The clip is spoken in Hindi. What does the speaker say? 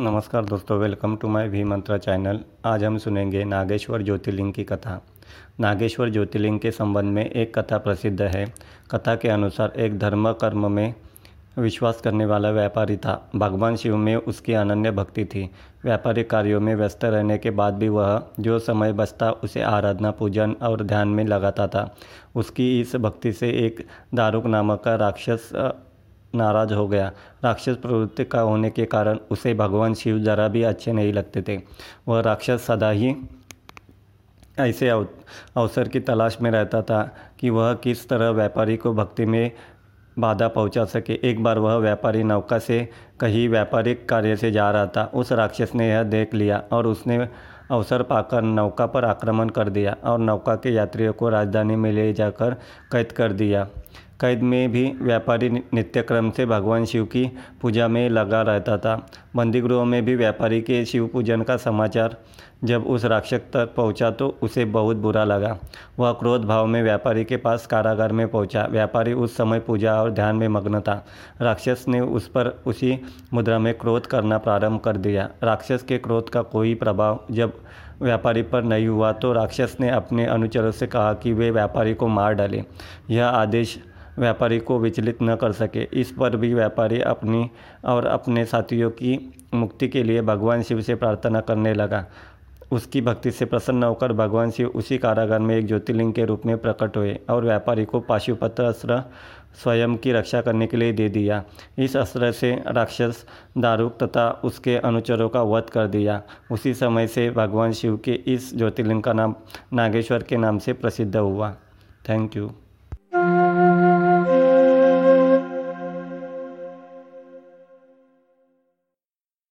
नमस्कार दोस्तों वेलकम टू माय भी मंत्रा चैनल आज हम सुनेंगे नागेश्वर ज्योतिर्लिंग की कथा। नागेश्वर ज्योतिर्लिंग के संबंध में एक कथा प्रसिद्ध है। कथा के अनुसार एक धर्म कर्म में विश्वास करने वाला व्यापारी था। भगवान शिव में उसकी अनन्य भक्ति थी। व्यापारिक कार्यों में व्यस्त रहने के बाद भी वह जो समय बचता, उसे आराधना, पूजन और ध्यान में लगाता था। उसकी इस भक्ति से एक दारुक नामक का राक्षस नाराज़ हो गया। राक्षस प्रवृत्ति का होने के कारण उसे भगवान शिव जरा भी अच्छे नहीं लगते थे। वह राक्षस सदा ही ऐसे अवसर की तलाश में रहता था कि वह किस तरह व्यापारी को भक्ति में बाधा पहुँचा सके। एक बार वह व्यापारी नौका से कहीं व्यापारिक कार्य से जा रहा था। उस राक्षस ने यह देख लिया और उसने अवसर पाकर नौका पर आक्रमण कर दिया और नौका के यात्रियों को राजधानी में ले जाकर कैद कर दिया। कैद में भी व्यापारी नित्यक्रम से भगवान शिव की पूजा में लगा रहता था। बंदीगृह में भी व्यापारी के शिव पूजन का समाचार जब उस राक्षस तक पहुँचा तो उसे बहुत बुरा लगा। वह क्रोध भाव में व्यापारी के पास कारागार में पहुँचा। व्यापारी उस समय पूजा और ध्यान में मग्न था। राक्षस ने उस पर उसी मुद्रा में क्रोध करना प्रारंभ कर दिया। राक्षस के क्रोध का कोई प्रभाव जब व्यापारी पर नहीं हुआ तो राक्षस ने अपने अनुचरों से कहा कि वे व्यापारी को मार डालें। यह आदेश व्यापारी को विचलित न कर सके। इस पर भी व्यापारी अपनी और अपने साथियों की मुक्ति के लिए भगवान शिव से प्रार्थना करने लगा। उसकी भक्ति से प्रसन्न होकर भगवान शिव उसी कारागार में एक ज्योतिर्लिंग के रूप में प्रकट हुए और व्यापारी को पाशुपत्र अस्त्र स्वयं की रक्षा करने के लिए दे दिया। इस अस्त्र से राक्षस, दारुक तथा उसके अनुचरों का वध कर दिया। उसी समय से भगवान शिव के इस ज्योतिर्लिंग का नाम नागेश्वर के नाम से प्रसिद्ध हुआ। Thank you.